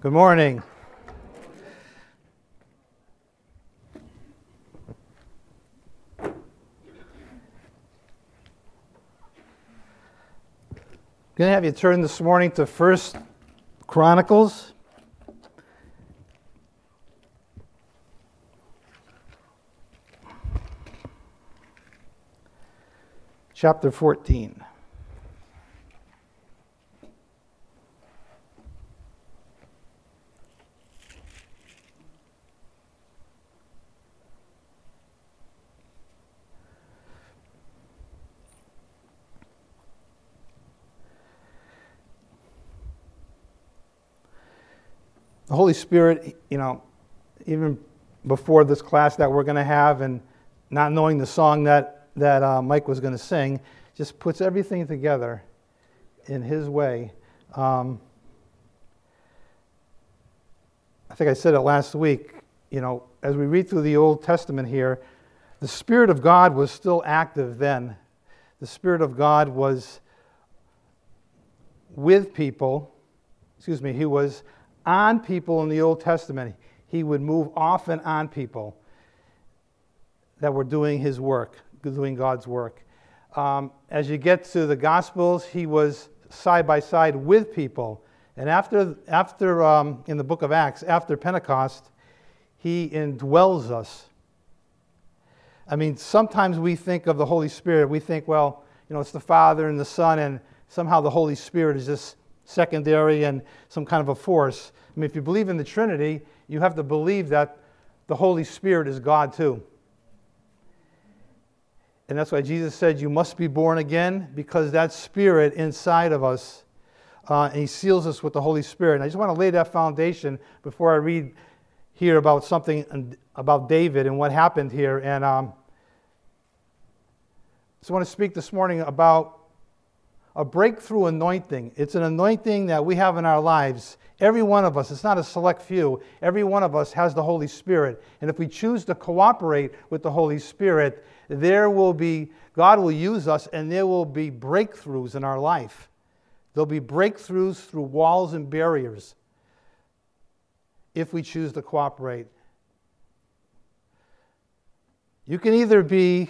Good morning. I'm Going to have you turn this morning to First Chronicles. Chapter 14. the Holy Spirit, you know, even before this class that we're going to have and not knowing the song that, that uh, Mike was going to sing, just puts everything together in his way. Um, I think I said it last week, you know, as we read through the Old Testament here, the Spirit of God was still active then. The Spirit of God was with people, excuse me, he was on people in the Old Testament. He would move often on people that were doing his work, doing God's work. Um, as you get to the Gospels, he was side by side with people. And after, after um, in the book of Acts, after Pentecost, he indwells us. I mean, sometimes we think of the Holy Spirit, we think, well, you know, it's the Father and the Son, and somehow the Holy Spirit is just secondary and some kind of a force. I mean, if you believe in the Trinity, you have to believe that the Holy Spirit is God too. And that's why Jesus said, You must be born again, because that Spirit inside of us, uh, and He seals us with the Holy Spirit. And I just want to lay that foundation before I read here about something about David and what happened here. And um, so I want to speak this morning about a breakthrough anointing. It's an anointing that we have in our lives. Every one of us, it's not a select few, every one of us has the Holy Spirit. And if we choose to cooperate with the Holy Spirit, there will be, God will use us and there will be breakthroughs in our life. There'll be breakthroughs through walls and barriers if we choose to cooperate. You can either be,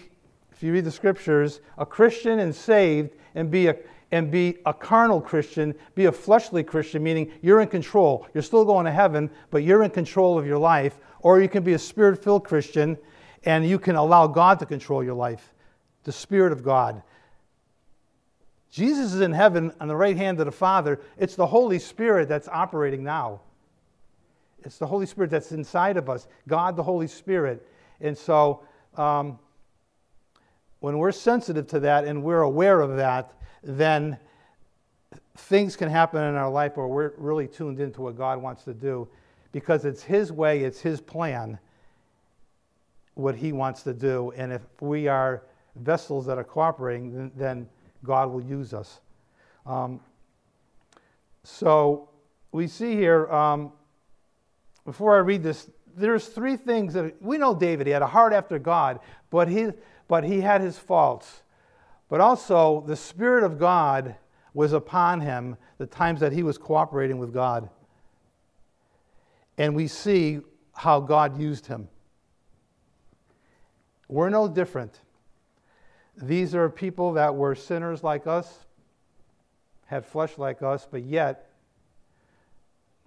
if you read the scriptures, a Christian and saved and be a and be a carnal Christian, be a fleshly Christian, meaning you're in control. You're still going to heaven, but you're in control of your life. Or you can be a spirit filled Christian and you can allow God to control your life, the Spirit of God. Jesus is in heaven on the right hand of the Father. It's the Holy Spirit that's operating now. It's the Holy Spirit that's inside of us, God the Holy Spirit. And so, um, when we're sensitive to that and we're aware of that, then things can happen in our life where we're really tuned into what God wants to do because it's His way, it's His plan, what He wants to do. And if we are vessels that are cooperating, then, then God will use us. Um, so we see here, um, before I read this, there's three things that we know David, he had a heart after God, but he, but he had his faults. But also, the Spirit of God was upon him the times that he was cooperating with God. And we see how God used him. We're no different. These are people that were sinners like us, had flesh like us, but yet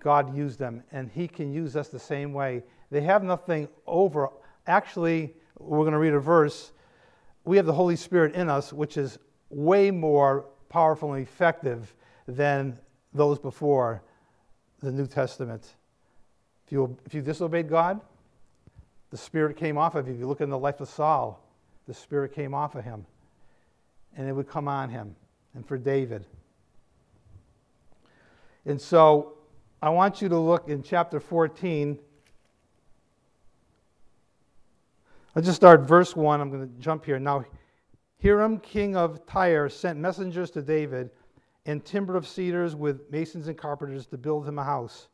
God used them, and He can use us the same way. They have nothing over. Actually, we're going to read a verse we have the Holy Spirit in us, which is way more powerful and effective than those before the New Testament. If you, if you disobeyed God, the Spirit came off of you. If you look in the life of Saul, the Spirit came off of him, and it would come on him. And for David. And so I want you to look in chapter 14 Let's just start verse 1. I'm going to jump here. Now, Hiram, king of Tyre, sent messengers to David and timber of cedars with masons and carpenters to build him a house.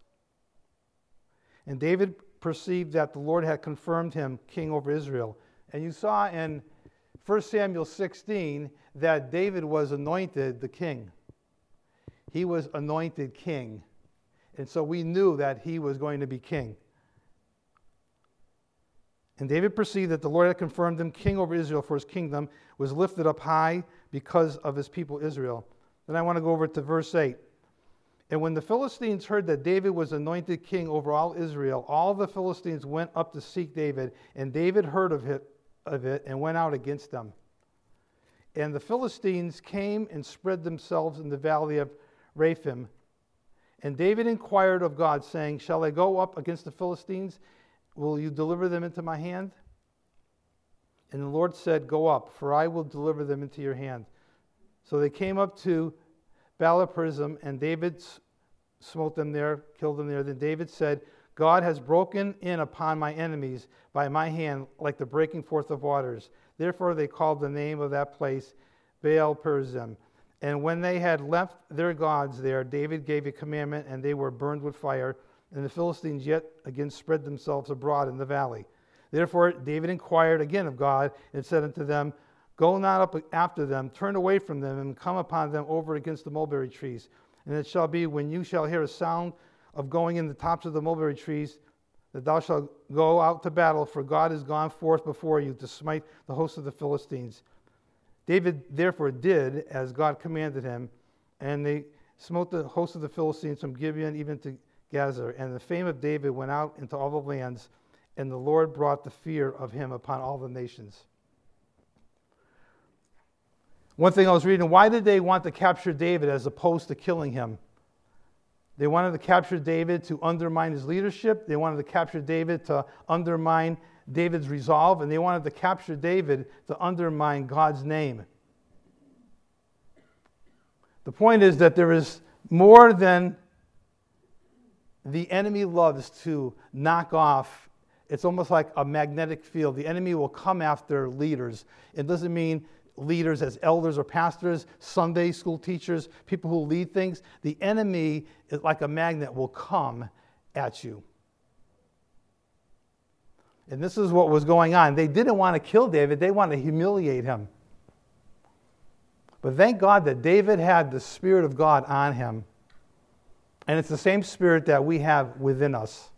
And David perceived that the Lord had confirmed him king over Israel. And you saw in 1 Samuel 16 that David was anointed the king. He was anointed king. And so we knew that he was going to be king. And David perceived that the Lord had confirmed him king over Israel, for his kingdom was lifted up high because of his people Israel. Then I want to go over to verse 8. And when the Philistines heard that David was anointed king over all Israel, all the Philistines went up to seek David, and David heard of it, of it and went out against them. And the Philistines came and spread themselves in the valley of Rephaim. And David inquired of God, saying, Shall I go up against the Philistines? Will you deliver them into my hand? And the Lord said, Go up, for I will deliver them into your hand. So they came up to Baal-perazim, and David smote them there, killed them there. Then David said, God has broken in upon my enemies by my hand like the breaking forth of waters. Therefore they called the name of that place Baal-perazim. And when they had left their gods there, David gave a commandment, and they were burned with fire. And the Philistines yet again spread themselves abroad in the valley. Therefore David inquired again of God, and said unto them, Go not up after them, turn away from them, and come upon them over against the mulberry trees. And it shall be when you shall hear a sound of going in the tops of the mulberry trees, that thou shalt go out to battle, for God is gone forth before you to smite the host of the Philistines. David therefore did as God commanded him, and they smote the host of the Philistines from Gibeon even to Gezer. And the fame of David went out into all the lands, and the Lord brought the fear of him upon all the nations. One thing I was reading why did they want to capture David as opposed to killing him? They wanted to capture David to undermine his leadership. They wanted to capture David to undermine David's resolve, and they wanted to capture David to undermine God's name. The point is that there is more than the enemy loves to knock off. It's almost like a magnetic field. The enemy will come after leaders. It doesn't mean leaders as elders or pastors, Sunday school teachers, people who lead things. The enemy is like a magnet will come at you. And this is what was going on. They didn't want to kill David, they wanted to humiliate him. But thank God that David had the Spirit of God on him. And it's the same Spirit that we have within us.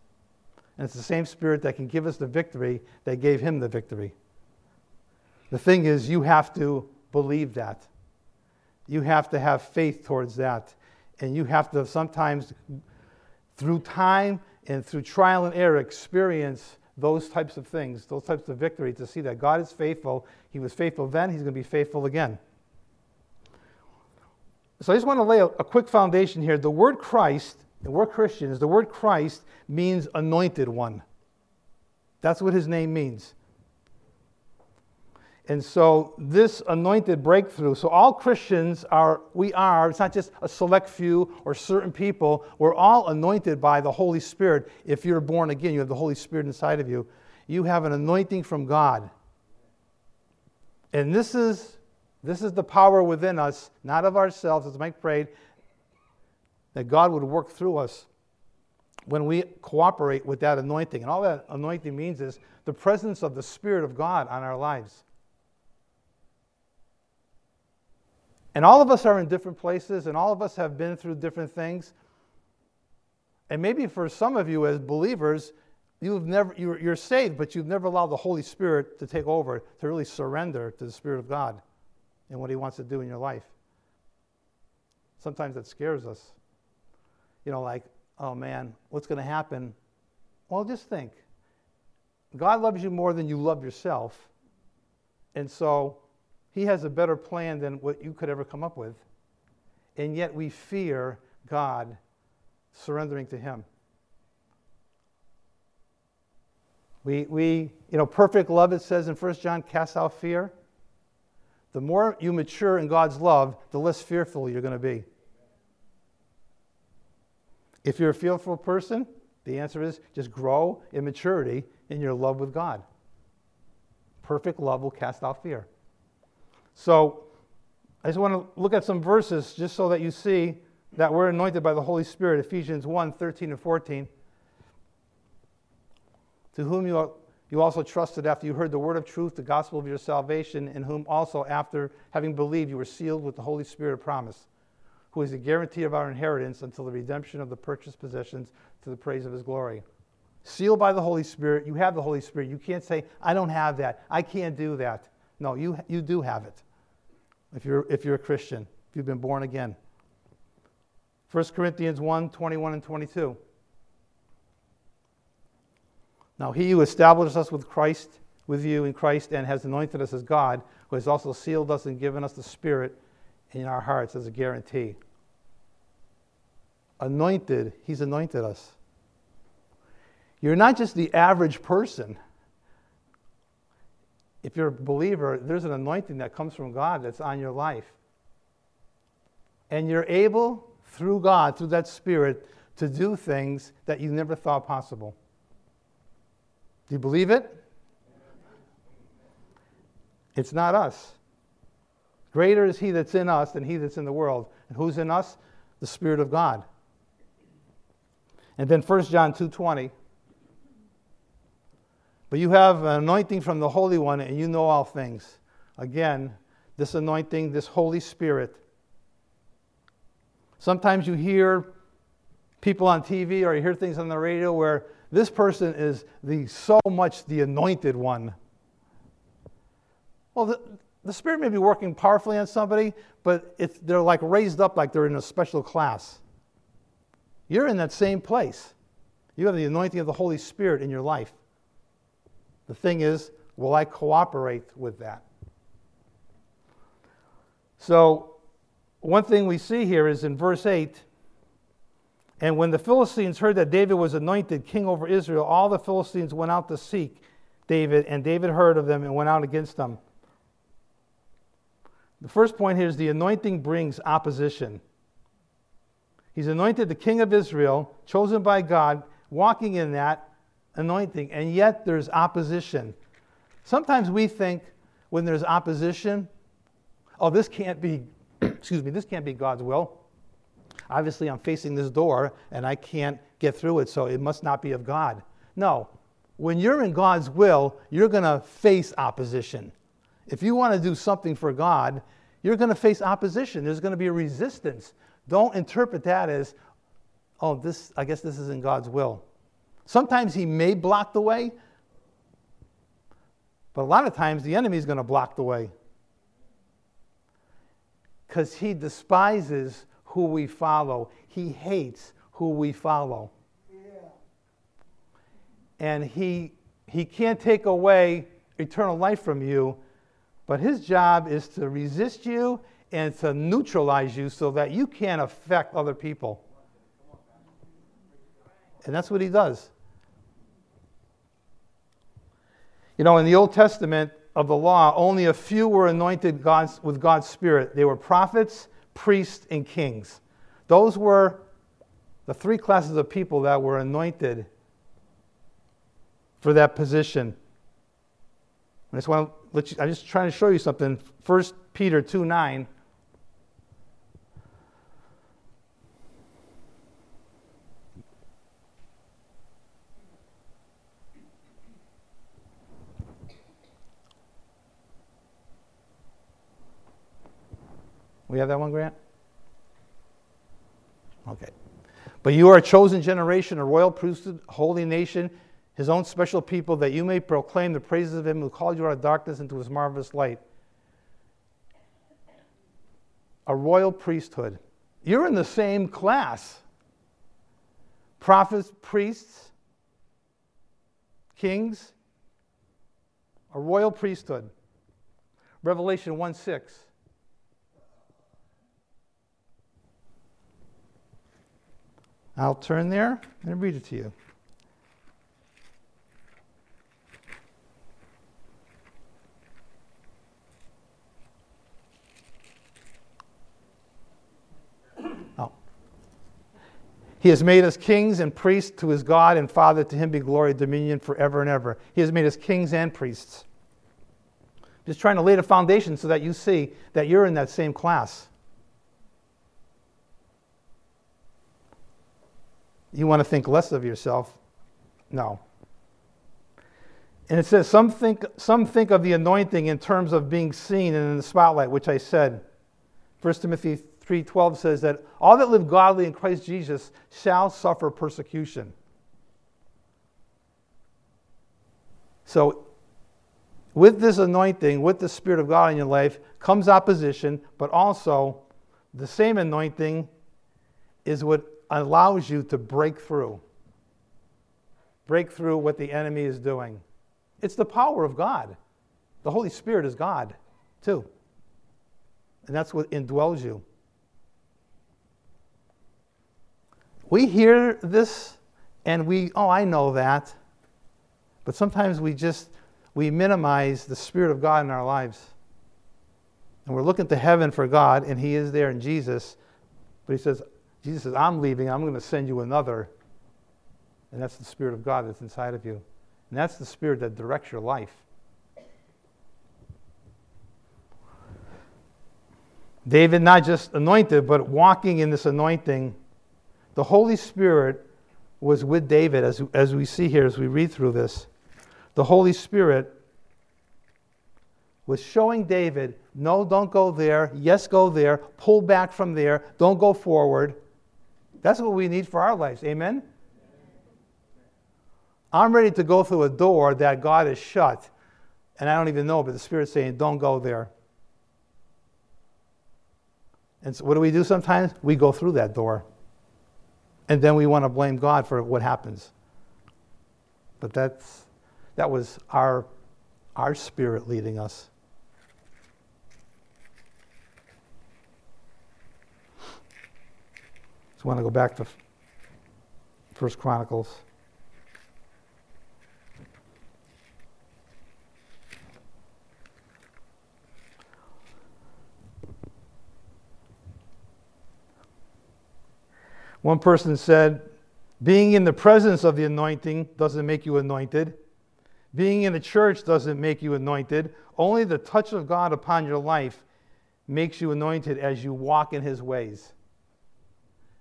And it's the same Spirit that can give us the victory that gave him the victory. The thing is, you have to believe that. You have to have faith towards that. And you have to sometimes, through time and through trial and error, experience those types of things, those types of victory, to see that God is faithful. He was faithful then, He's going to be faithful again. So I just want to lay a, a quick foundation here. The word Christ, and we're Christians, the word Christ means anointed one. That's what his name means. And so this anointed breakthrough, so all Christians are, we are, it's not just a select few or certain people, we're all anointed by the Holy Spirit. If you're born again, you have the Holy Spirit inside of you. You have an anointing from God. And this is, this is the power within us, not of ourselves, as Mike prayed, that God would work through us when we cooperate with that anointing. And all that anointing means is the presence of the Spirit of God on our lives. And all of us are in different places, and all of us have been through different things. And maybe for some of you as believers, you've never, you're, you're saved, but you've never allowed the Holy Spirit to take over, to really surrender to the Spirit of God and what He wants to do in your life. Sometimes that scares us. You know, like, oh man, what's going to happen? Well, just think God loves you more than you love yourself. And so he has a better plan than what you could ever come up with. And yet we fear God surrendering to Him. We, we, you know, perfect love, it says in 1 John, casts out fear. The more you mature in God's love, the less fearful you're going to be. If you're a fearful person, the answer is just grow in maturity in your love with God. Perfect love will cast out fear. So I just want to look at some verses just so that you see that we're anointed by the Holy Spirit. Ephesians 1 13 and 14. To whom you, you also trusted after you heard the word of truth, the gospel of your salvation, in whom also, after having believed, you were sealed with the Holy Spirit of promise, who is the guarantee of our inheritance until the redemption of the purchased possessions to the praise of his glory. Sealed by the Holy Spirit, you have the Holy Spirit. You can't say, I don't have that. I can't do that. No, you, you do have it if you're, if you're a Christian, if you've been born again. 1 Corinthians 1 21 and 22. Now, he who established us with Christ, with you in Christ, and has anointed us as God, who has also sealed us and given us the Spirit in our hearts as a guarantee. Anointed, he's anointed us. You're not just the average person. If you're a believer, there's an anointing that comes from God that's on your life. And you're able, through God, through that Spirit, to do things that you never thought possible. Do you believe it? It's not us. Greater is he that's in us than he that's in the world. And who's in us? The Spirit of God. And then 1 John 2:20 But you have an anointing from the Holy One and you know all things. Again, this anointing, this Holy Spirit. Sometimes you hear people on TV or you hear things on the radio where this person is the so much the anointed one. Well, the, the Spirit may be working powerfully on somebody, but they're like raised up like they're in a special class. You're in that same place. You have the anointing of the Holy Spirit in your life. The thing is, will I cooperate with that? So, one thing we see here is in verse 8 and when the Philistines heard that David was anointed king over Israel, all the Philistines went out to seek David, and David heard of them and went out against them. The first point here is the anointing brings opposition. He's anointed the king of Israel, chosen by God, walking in that anointing, and yet there's opposition. Sometimes we think when there's opposition, oh, this can't be, excuse me, this can't be God's will. Obviously, I'm facing this door and I can't get through it, so it must not be of God. No. When you're in God's will, you're going to face opposition. If you want to do something for God, you're going to face opposition. There's going to be a resistance. Don't interpret that as, oh, this, I guess this is in God's will. Sometimes He may block the way, but a lot of times the enemy is going to block the way because He despises who we follow. He hates who we follow. Yeah. And he, he can't take away eternal life from you, but his job is to resist you and to neutralize you so that you can't affect other people. And that's what he does. You know, in the Old Testament of the law, only a few were anointed God's, with God's Spirit. They were prophets priests, and kings. Those were the three classes of people that were anointed for that position. I just want to let you, I'm just trying to show you something. 1 Peter 2 9. We have that one, Grant? Okay. But you are a chosen generation, a royal priesthood, holy nation, his own special people, that you may proclaim the praises of him who called you out of darkness into his marvelous light. A royal priesthood. You're in the same class. Prophets, priests, kings, a royal priesthood. Revelation 1 6. I'll turn there and read it to you. Oh. He has made us kings and priests to his God and Father. To him be glory and dominion forever and ever. He has made us kings and priests. Just trying to lay the foundation so that you see that you're in that same class. You want to think less of yourself. No. And it says, some think, some think of the anointing in terms of being seen and in the spotlight, which I said. 1 Timothy 3:12 says that all that live godly in Christ Jesus shall suffer persecution. So with this anointing, with the Spirit of God in your life, comes opposition, but also the same anointing is what allows you to break through. Break through what the enemy is doing. It's the power of God. The Holy Spirit is God, too. And that's what indwells you. We hear this and we, oh, I know that. But sometimes we just we minimize the Spirit of God in our lives. And we're looking to heaven for God, and He is there in Jesus. But He says, Jesus says, I'm leaving, I'm going to send you another. And that's the Spirit of God that's inside of you. And that's the Spirit that directs your life. David, not just anointed, but walking in this anointing, the Holy Spirit was with David, as, as we see here, as we read through this the Holy Spirit was showing David, no, don't go there. Yes, go there. Pull back from there. Don't go forward. That's what we need for our lives. Amen? I'm ready to go through a door that God has shut, and I don't even know, but the Spirit's saying, don't go there. And so, what do we do sometimes? We go through that door. And then we want to blame God for what happens. But that's that was our, our spirit leading us. So I want to go back to First Chronicles. One person said, being in the presence of the anointing doesn't make you anointed. Being in a church doesn't make you anointed. Only the touch of God upon your life makes you anointed as you walk in His ways.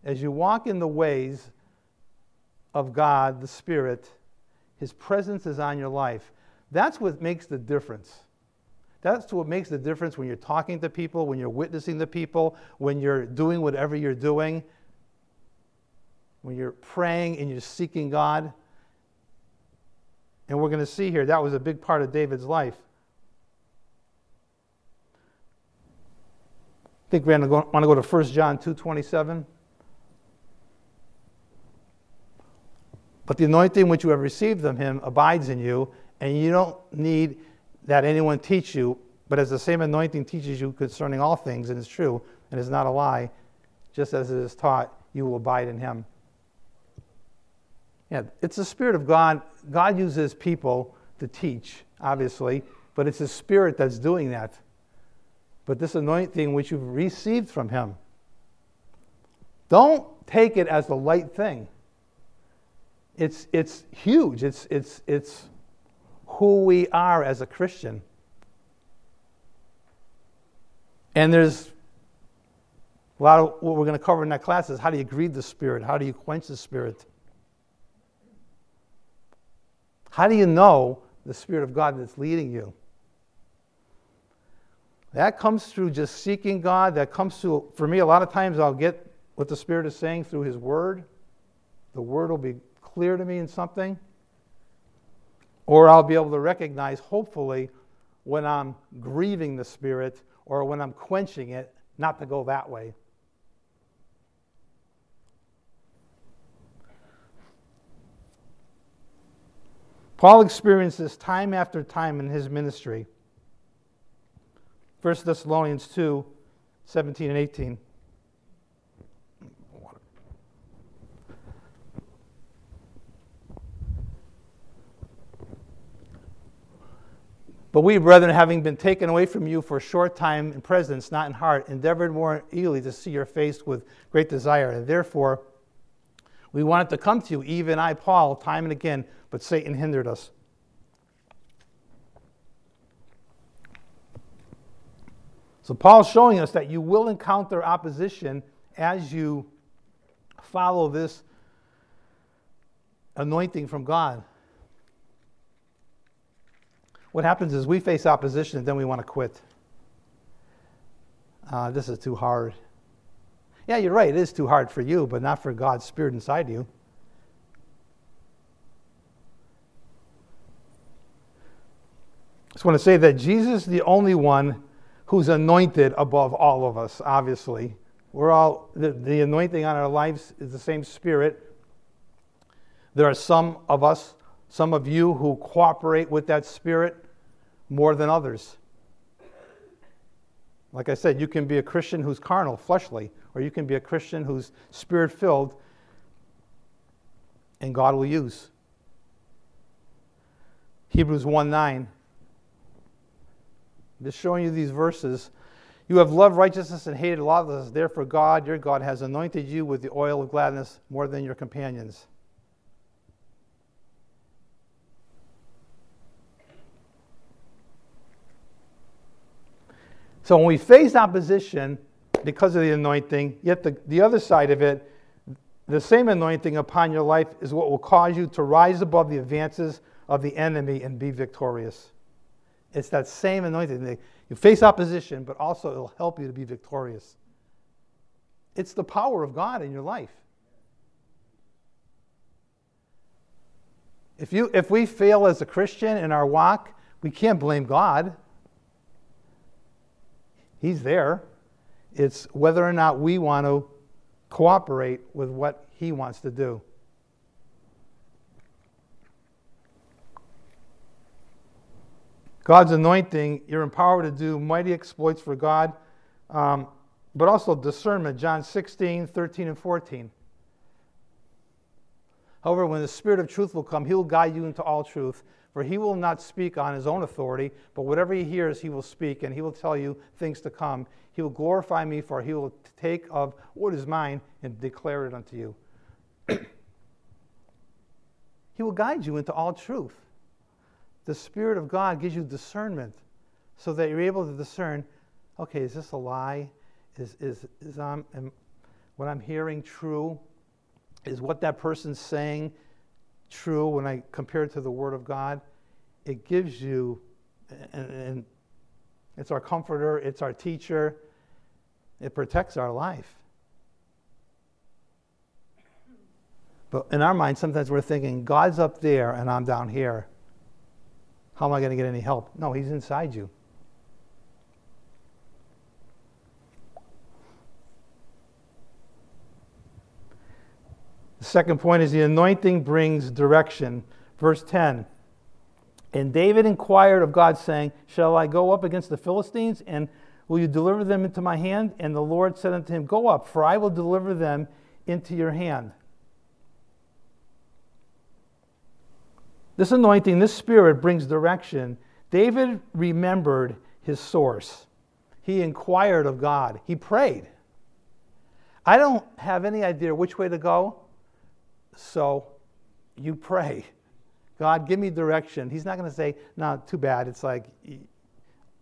As you walk in the ways of God, the Spirit, His presence is on your life. That's what makes the difference. That's what makes the difference when you're talking to people, when you're witnessing to people, when you're doing whatever you're doing, when you're praying and you're seeking God. And we're going to see here that was a big part of David's life. I think we're going to want to go to 1 John 2.27. But the anointing which you have received from him abides in you, and you don't need that anyone teach you, but as the same anointing teaches you concerning all things, and is true, and is not a lie, just as it is taught, you will abide in him. Yeah, it's the Spirit of God. God uses people to teach, obviously, but it's the Spirit that's doing that. But this anointing which you've received from Him, don't take it as a light thing. It's, it's huge. It's, it's, it's who we are as a Christian. And there's a lot of what we're going to cover in that class is how do you grieve the Spirit? How do you quench the Spirit? How do you know the Spirit of God that's leading you? That comes through just seeking God. That comes through, for me, a lot of times I'll get what the Spirit is saying through His Word. The Word will be clear to me in something. Or I'll be able to recognize, hopefully, when I'm grieving the Spirit or when I'm quenching it, not to go that way. Paul experienced this time after time in his ministry. 1 Thessalonians 2 17 and 18. But we, brethren, having been taken away from you for a short time in presence, not in heart, endeavored more eagerly to see your face with great desire. And therefore, we wanted to come to you, even I, Paul, time and again, but Satan hindered us. So, Paul's showing us that you will encounter opposition as you follow this anointing from God. What happens is we face opposition and then we want to quit. Uh, this is too hard. Yeah, you're right. It is too hard for you, but not for God's Spirit inside you. I just want to say that Jesus is the only one who's anointed above all of us, obviously. We're all, the, the anointing on our lives is the same Spirit. There are some of us, some of you, who cooperate with that Spirit more than others. Like I said, you can be a Christian who's carnal, fleshly, or you can be a Christian who's spirit filled, and God will use. Hebrews 1 9. I'm Just showing you these verses. You have loved righteousness and hated lawlessness. Therefore, God, your God, has anointed you with the oil of gladness more than your companions. So when we face opposition because of the anointing, yet the, the other side of it, the same anointing upon your life is what will cause you to rise above the advances of the enemy and be victorious. It's that same anointing. You face opposition, but also it'll help you to be victorious. It's the power of God in your life. If, you, if we fail as a Christian in our walk, we can't blame God. He's there. It's whether or not we want to cooperate with what He wants to do. God's anointing, you're empowered to do mighty exploits for God, um, but also discernment. John 16, 13, and 14. However, when the Spirit of truth will come, He will guide you into all truth. For he will not speak on his own authority, but whatever he hears, he will speak, and he will tell you things to come. He will glorify me, for he will take of what is mine and declare it unto you. he will guide you into all truth. The Spirit of God gives you discernment so that you're able to discern okay, is this a lie? Is, is, is I'm, am, what I'm hearing true? Is what that person's saying true when I compare it to the Word of God. It gives you, and, and it's our comforter, it's our teacher, it protects our life. But in our mind, sometimes we're thinking, God's up there and I'm down here. How am I going to get any help? No, He's inside you. Second point is the anointing brings direction. Verse 10. And David inquired of God, saying, Shall I go up against the Philistines? And will you deliver them into my hand? And the Lord said unto him, Go up, for I will deliver them into your hand. This anointing, this spirit brings direction. David remembered his source. He inquired of God. He prayed. I don't have any idea which way to go. So you pray, God, give me direction. He's not going to say, no, too bad. It's like,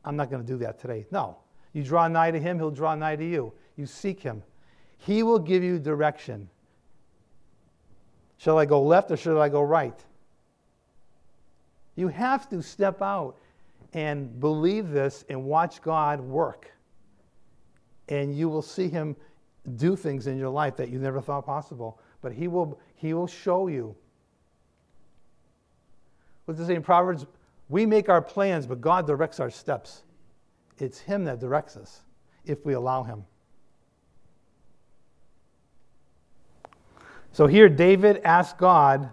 I'm not going to do that today. No. You draw nigh to Him, He'll draw nigh to you. You seek Him. He will give you direction. Shall I go left or shall I go right? You have to step out and believe this and watch God work. And you will see Him do things in your life that you never thought possible but he will, he will show you. What does it say in Proverbs? We make our plans, but God directs our steps. It's Him that directs us if we allow Him. So here, David asked God,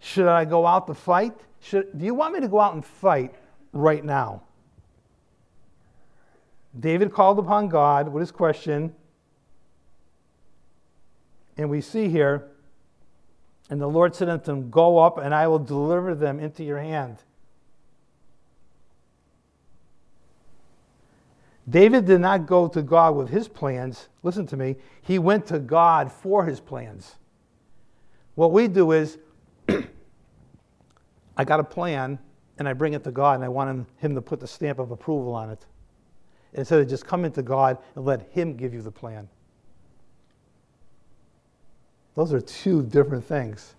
Should I go out to fight? Should, do you want me to go out and fight right now? David called upon God with his question and we see here, and the Lord said unto him, Go up, and I will deliver them into your hand. David did not go to God with his plans. Listen to me. He went to God for his plans. What we do is, I got a plan, and I bring it to God, and I want him, him to put the stamp of approval on it. Instead of just coming to God and let Him give you the plan. Those are two different things.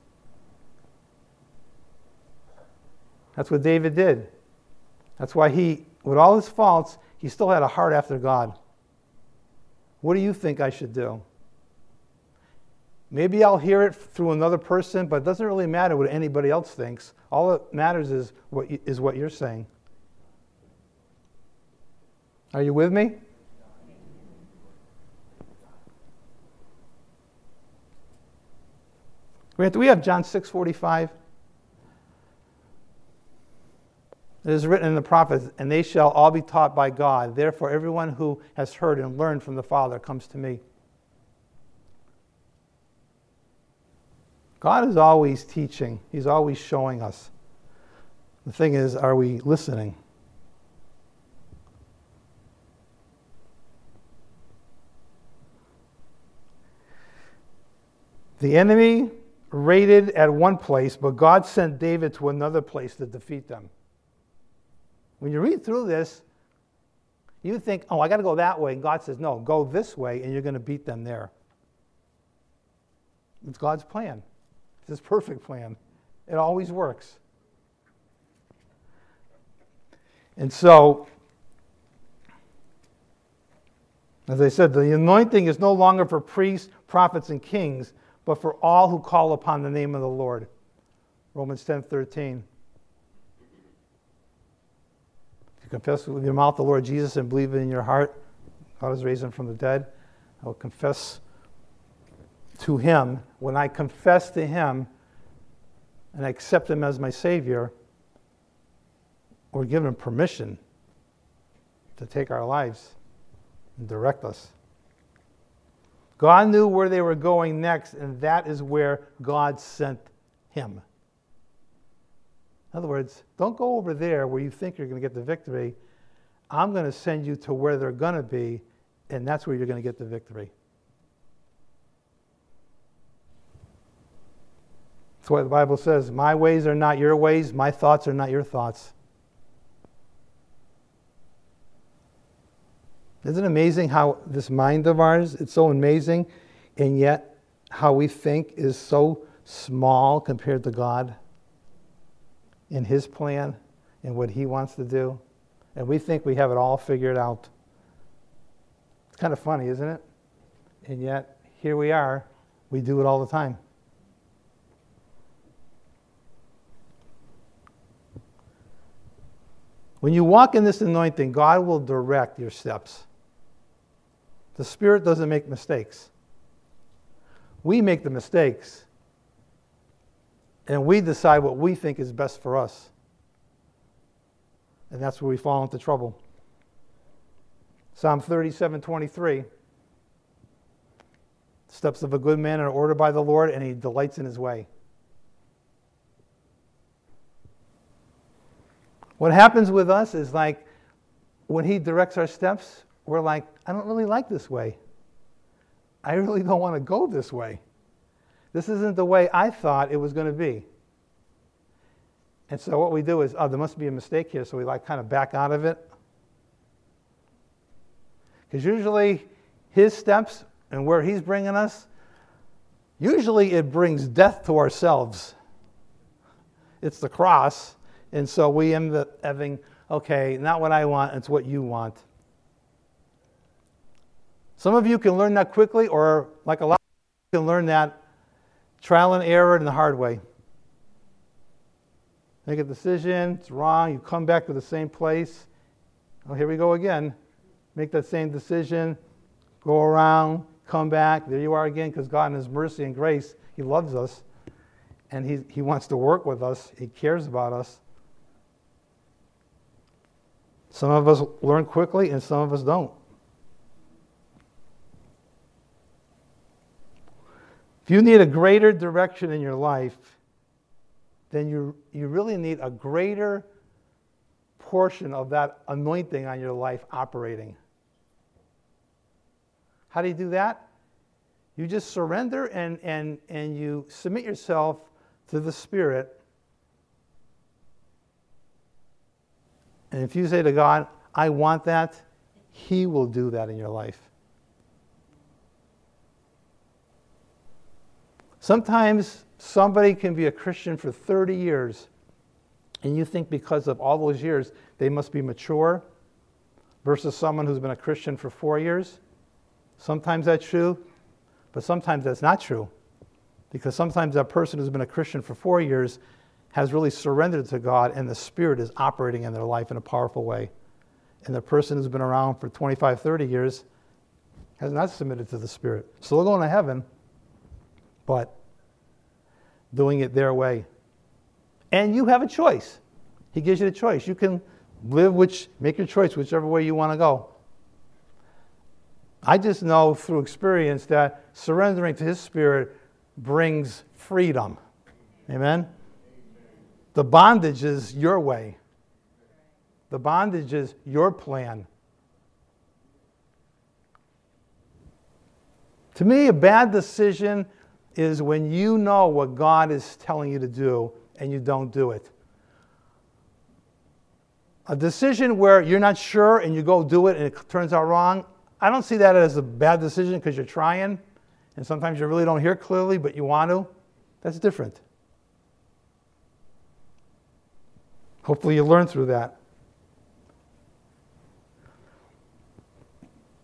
That's what David did. That's why he, with all his faults, he still had a heart after God. What do you think I should do? Maybe I'll hear it through another person, but it doesn't really matter what anybody else thinks. All that matters is what, you, is what you're saying. Are you with me? Do we have John 6:45? It is written in the prophets, and they shall all be taught by God. Therefore, everyone who has heard and learned from the Father comes to me. God is always teaching, He's always showing us. The thing is, are we listening? The enemy raided at one place, but God sent David to another place to defeat them. When you read through this, you think, oh, I got to go that way. And God says, no, go this way, and you're going to beat them there. It's God's plan. It's His perfect plan. It always works. And so, as I said, the anointing is no longer for priests, prophets, and kings, but for all who call upon the name of the Lord. Romans 10 13. If you confess with your mouth the Lord Jesus and believe in your heart, God has raised him from the dead, I will confess to him. When I confess to him, and I accept Him as my Savior, we're given permission to take our lives and direct us. God knew where they were going next, and that is where God sent him. In other words, don't go over there where you think you're going to get the victory. I'm going to send you to where they're going to be, and that's where you're going to get the victory. That's why the Bible says, My ways are not your ways, my thoughts are not your thoughts. Isn't it amazing how this mind of ours, it's so amazing, and yet how we think is so small compared to God in His plan and what He wants to do? And we think we have it all figured out. It's kind of funny, isn't it? And yet, here we are, we do it all the time. When you walk in this anointing, God will direct your steps. The Spirit doesn't make mistakes. We make the mistakes. And we decide what we think is best for us. And that's where we fall into trouble. Psalm 37 23. Steps of a good man are ordered by the Lord, and he delights in his way. What happens with us is like when He directs our steps, we're like, I don't really like this way. I really don't want to go this way. This isn't the way I thought it was going to be. And so what we do is, oh, there must be a mistake here, so we like kind of back out of it. Because usually his steps and where he's bringing us, usually it brings death to ourselves. It's the cross. And so we end up having, okay, not what I want, it's what you want. Some of you can learn that quickly, or like a lot of you can learn that trial and error and the hard way. Make a decision, it's wrong, you come back to the same place. Oh, here we go again. Make that same decision, go around, come back. There you are again, because God, in His mercy and grace, He loves us and he, he wants to work with us, He cares about us. Some of us learn quickly and some of us don't. If you need a greater direction in your life, then you, you really need a greater portion of that anointing on your life operating. How do you do that? You just surrender and, and, and you submit yourself to the Spirit And if you say to God, I want that, He will do that in your life. Sometimes somebody can be a Christian for 30 years, and you think because of all those years they must be mature, versus someone who's been a Christian for four years. Sometimes that's true, but sometimes that's not true. Because sometimes that person who's been a Christian for four years has really surrendered to God and the Spirit is operating in their life in a powerful way. And the person who's been around for 25, 30 years has not submitted to the Spirit. So they're going to heaven, but doing it their way. And you have a choice. He gives you the choice. You can live which, make your choice whichever way you want to go. I just know through experience that surrendering to His Spirit brings freedom. Amen? The bondage is your way, the bondage is your plan. To me, a bad decision is when you know what God is telling you to do and you don't do it. A decision where you're not sure and you go do it and it turns out wrong, I don't see that as a bad decision because you're trying and sometimes you really don't hear clearly, but you want to. That's different. Hopefully, you learn through that.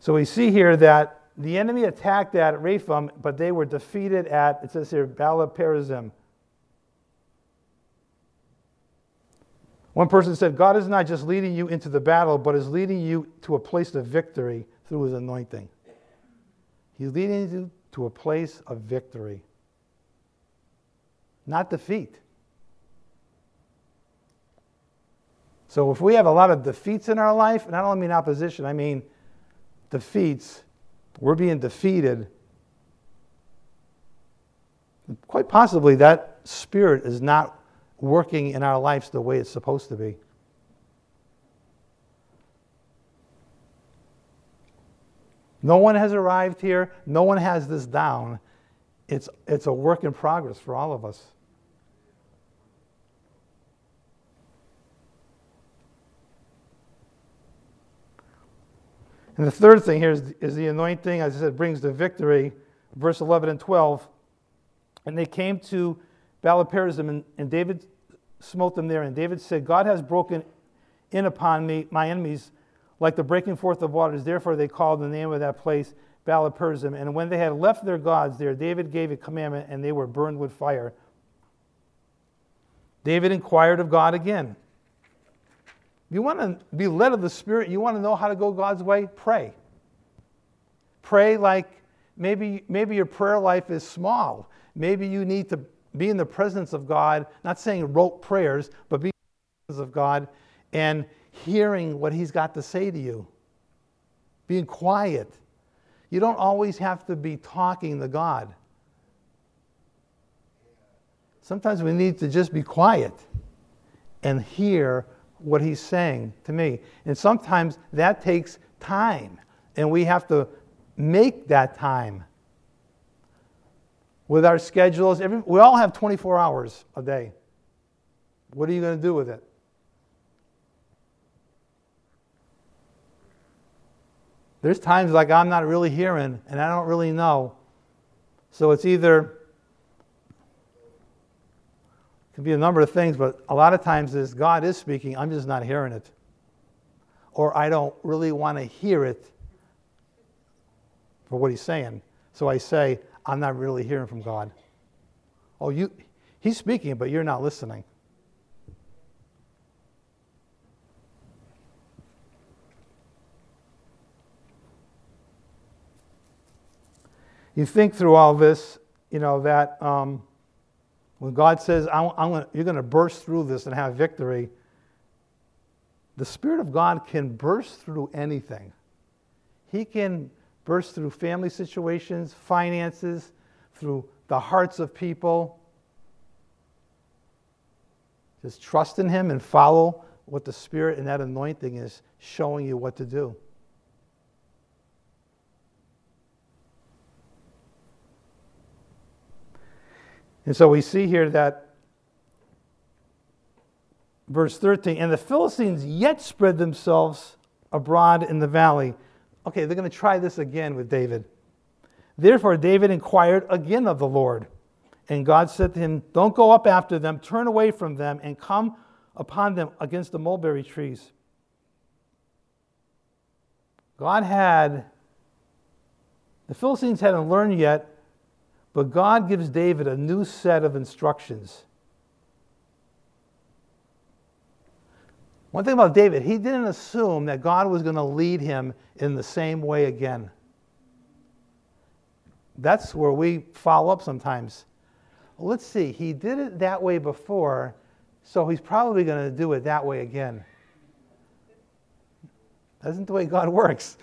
So we see here that the enemy attacked at Rephaim, but they were defeated at, it says here, Balaperazim. One person said, God is not just leading you into the battle, but is leading you to a place of victory through his anointing. He's leading you to a place of victory, not defeat. So if we have a lot of defeats in our life, and I don't mean opposition, I mean defeats, we're being defeated. Quite possibly that spirit is not working in our lives the way it's supposed to be. No one has arrived here. No one has this down. It's, it's a work in progress for all of us. And the third thing here is, is the anointing, as I said, brings the victory. Verse 11 and 12. And they came to Baalaperazim, and, and David smote them there. And David said, God has broken in upon me, my enemies, like the breaking forth of waters. Therefore, they called the name of that place Baalaperazim. And when they had left their gods there, David gave a commandment, and they were burned with fire. David inquired of God again. You want to be led of the Spirit, you want to know how to go God's way? Pray. Pray like maybe, maybe your prayer life is small. Maybe you need to be in the presence of God, not saying rote prayers, but be in the presence of God and hearing what He's got to say to you. Being quiet. You don't always have to be talking to God. Sometimes we need to just be quiet and hear what He's saying to me. And sometimes that takes time, and we have to make that time. With our schedules, every, we all have 24 hours a day. What are you going to do with it? There's times like I'm not really hearing and I don't really know. So it's either, it could be a number of things, but a lot of times is God is speaking, I'm just not hearing it. Or I don't really want to hear it for what he's saying. So I say, I'm not really hearing from God. Oh, you, he's speaking, but you're not listening. you think through all this, you know, that um, when God says, I'm, I'm gonna, You're going to burst through this and have victory, the Spirit of God can burst through anything. He can burst through family situations, finances, through the hearts of people. Just trust in Him and follow what the Spirit and that anointing is showing you what to do. And so we see here that verse 13, and the Philistines yet spread themselves abroad in the valley. Okay, they're going to try this again with David. Therefore, David inquired again of the Lord. And God said to him, Don't go up after them, turn away from them, and come upon them against the mulberry trees. God had, the Philistines hadn't learned yet But God gives David a new set of instructions. One thing about David, he didn't assume that God was going to lead him in the same way again. That's where we follow up sometimes. Let's see, he did it that way before, so he's probably going to do it that way again. That's not the way God works.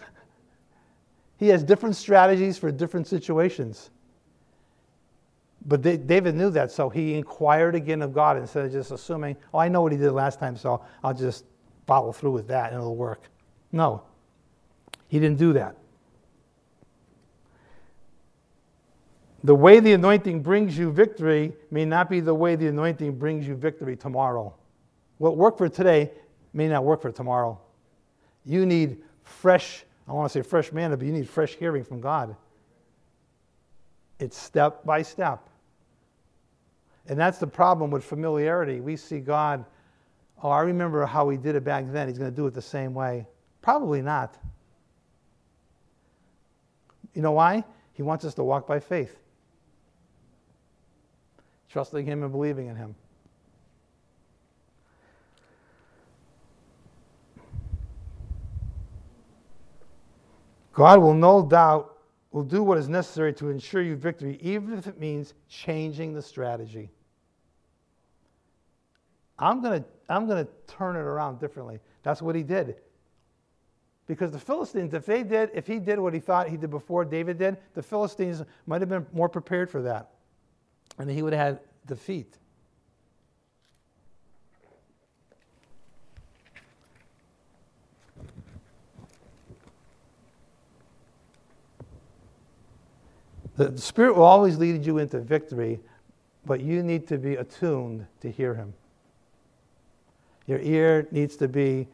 He has different strategies for different situations. But David knew that, so he inquired again of God instead of just assuming, oh, I know what he did last time, so I'll just follow through with that and it'll work. No, he didn't do that. The way the anointing brings you victory may not be the way the anointing brings you victory tomorrow. What worked for today may not work for tomorrow. You need fresh, I want to say fresh manna, but you need fresh hearing from God. It's step by step. And that's the problem with familiarity. We see God, oh, I remember how he did it back then. He's going to do it the same way. Probably not. You know why? He wants us to walk by faith, trusting him and believing in him. God will no doubt will do what is necessary to ensure you victory, even if it means changing the strategy. I'm going to I'm going to turn it around differently. That's what he did. Because the Philistines, if they did, if he did what he thought he did before David did, the Philistines might have been more prepared for that. And he would have had defeat. The Spirit will always lead you into victory, but you need to be attuned to hear Him. Your ear needs to be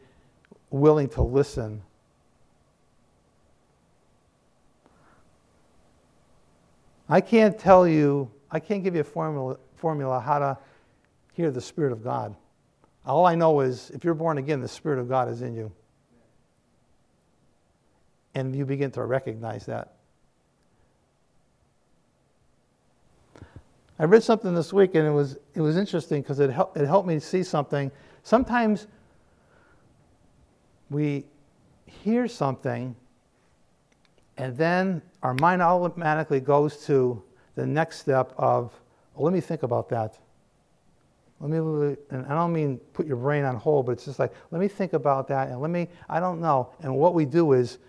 willing to listen. I can't tell you, I can't give you a formula, formula how to hear the Spirit of God. All I know is if you're born again, the Spirit of God is in you. And you begin to recognize that. I read something this week and it was, it was interesting because it, helped, it helped me see something. Sometimes we hear something and then our mind automatically goes to the next step of, well, let me think about that. Let me, and I don't mean put your brain on hold, but it's just like, let me think about that and let me, I don't know. And what we do is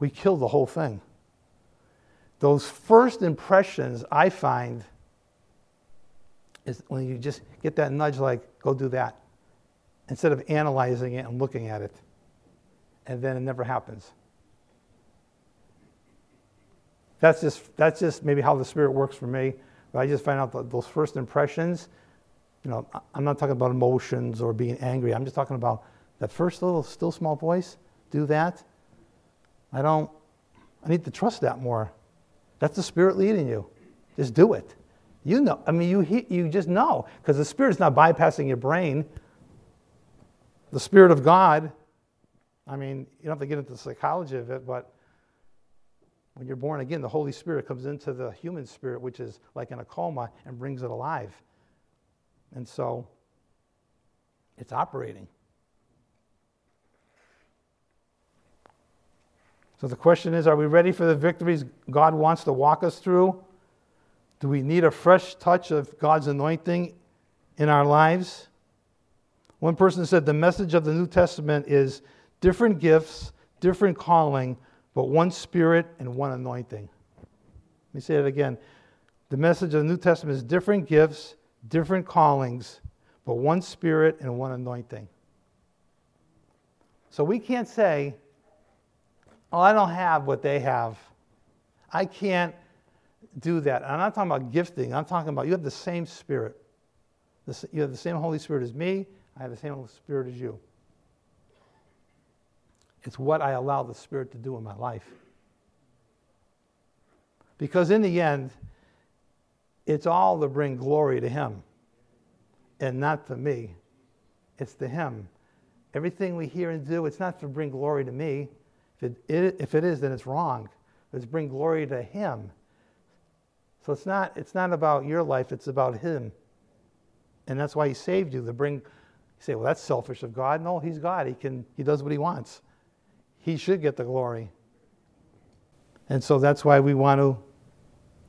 we kill the whole thing those first impressions I find is when you just get that nudge like, go do that, instead of analyzing it and looking at it. And then it never happens. That's just, that's just maybe how the Spirit works for me. But I just find out that those first impressions, you know, I'm not talking about emotions or being angry. I'm just talking about that first little still small voice. Do that. I don't, I need to trust that more. That's the Spirit leading you. Just do it. You know, I mean, you, you just know because the Spirit's not bypassing your brain. The Spirit of God, I mean, you don't have to get into the psychology of it, but when you're born again, the Holy Spirit comes into the human spirit, which is like in a coma, and brings it alive. And so it's operating. So the question is are we ready for the victories God wants to walk us through? Do we need a fresh touch of God's anointing in our lives? One person said the message of the New Testament is different gifts, different calling, but one spirit and one anointing. Let me say it again. The message of the New Testament is different gifts, different callings, but one spirit and one anointing. So we can't say, Oh, I don't have what they have. I can't do that. I'm not talking about gifting. I'm talking about you have the same spirit. You have the same Holy Spirit as me. I have the same Holy Spirit as you. It's what I allow the Spirit to do in my life. Because in the end, it's all to bring glory to Him and not to me. It's to Him. Everything we hear and do, it's not to bring glory to me. If it, if it is, then it's wrong. It's bring glory to Him. So it's not, it's not about your life, it's about Him. And that's why He saved you to bring, you say, well, that's selfish of God. No, He's God. He, can, he does what He wants. He should get the glory. And so that's why we want to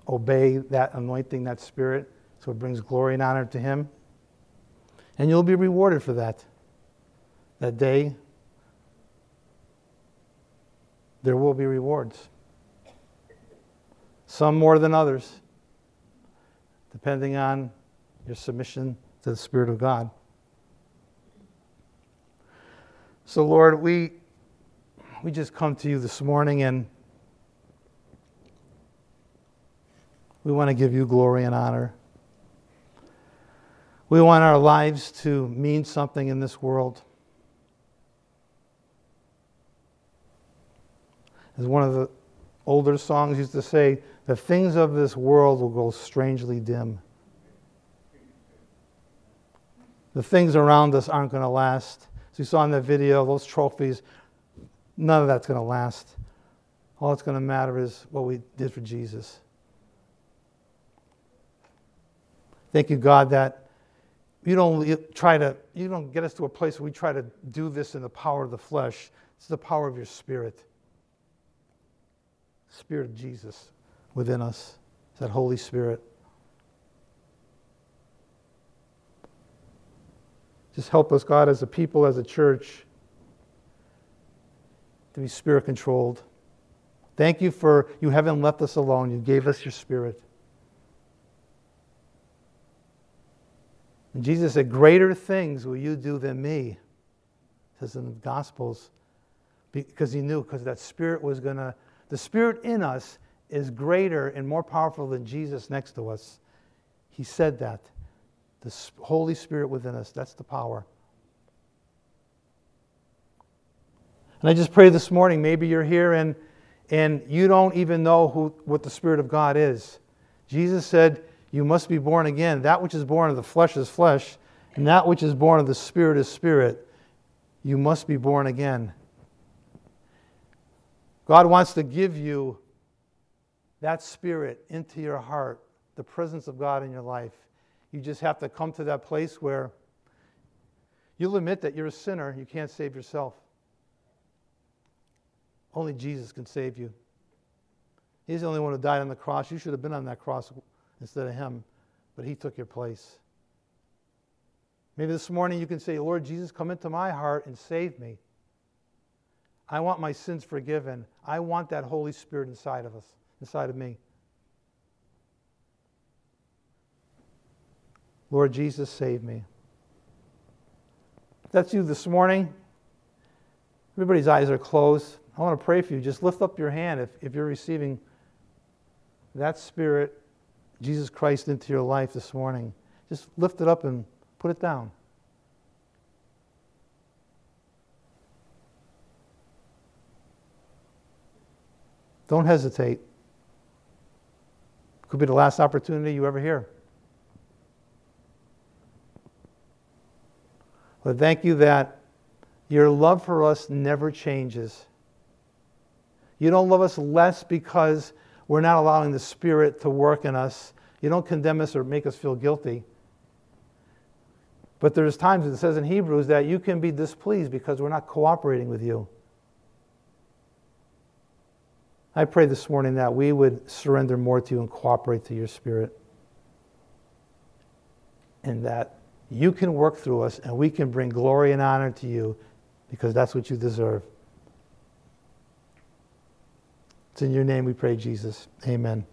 obey that anointing, that spirit, so it brings glory and honor to Him. And you'll be rewarded for that. That day, there will be rewards. Some more than others, depending on your submission to the Spirit of God. So, Lord, we, we just come to you this morning and we want to give you glory and honor. We want our lives to mean something in this world. As one of the older songs used to say, the things of this world will go strangely dim. The things around us aren't going to last. As you saw in the video, those trophies, none of that's going to last. All that's going to matter is what we did for Jesus. Thank you, God, that you don't try to, you don't get us to a place where we try to do this in the power of the flesh. It's the power of your spirit. Spirit of Jesus within us, that Holy Spirit. Just help us, God, as a people, as a church, to be spirit controlled. Thank you for you haven't left us alone. You gave us your spirit. And Jesus said, Greater things will you do than me, says in the Gospels. Because he knew, because that spirit was going to the Spirit in us is greater and more powerful than Jesus next to us. He said that. The Holy Spirit within us, that's the power. And I just pray this morning, maybe you're here and, and you don't even know who, what the Spirit of God is. Jesus said, You must be born again. That which is born of the flesh is flesh, and that which is born of the Spirit is spirit. You must be born again. God wants to give you that spirit into your heart, the presence of God in your life. You just have to come to that place where you'll admit that you're a sinner, you can't save yourself. Only Jesus can save you. He's the only one who died on the cross. You should have been on that cross instead of him, but he took your place. Maybe this morning you can say, Lord Jesus, come into my heart and save me. I want my sins forgiven. I want that Holy Spirit inside of us, inside of me. Lord Jesus, save me. If that's you this morning, everybody's eyes are closed. I want to pray for you. Just lift up your hand if, if you're receiving that Spirit, Jesus Christ, into your life this morning. Just lift it up and put it down. Don't hesitate. Could be the last opportunity you ever hear. But thank you that your love for us never changes. You don't love us less because we're not allowing the Spirit to work in us. You don't condemn us or make us feel guilty. But there's times it says in Hebrews that you can be displeased because we're not cooperating with you. I pray this morning that we would surrender more to you and cooperate to your Spirit. And that you can work through us and we can bring glory and honor to you because that's what you deserve. It's in your name we pray, Jesus. Amen.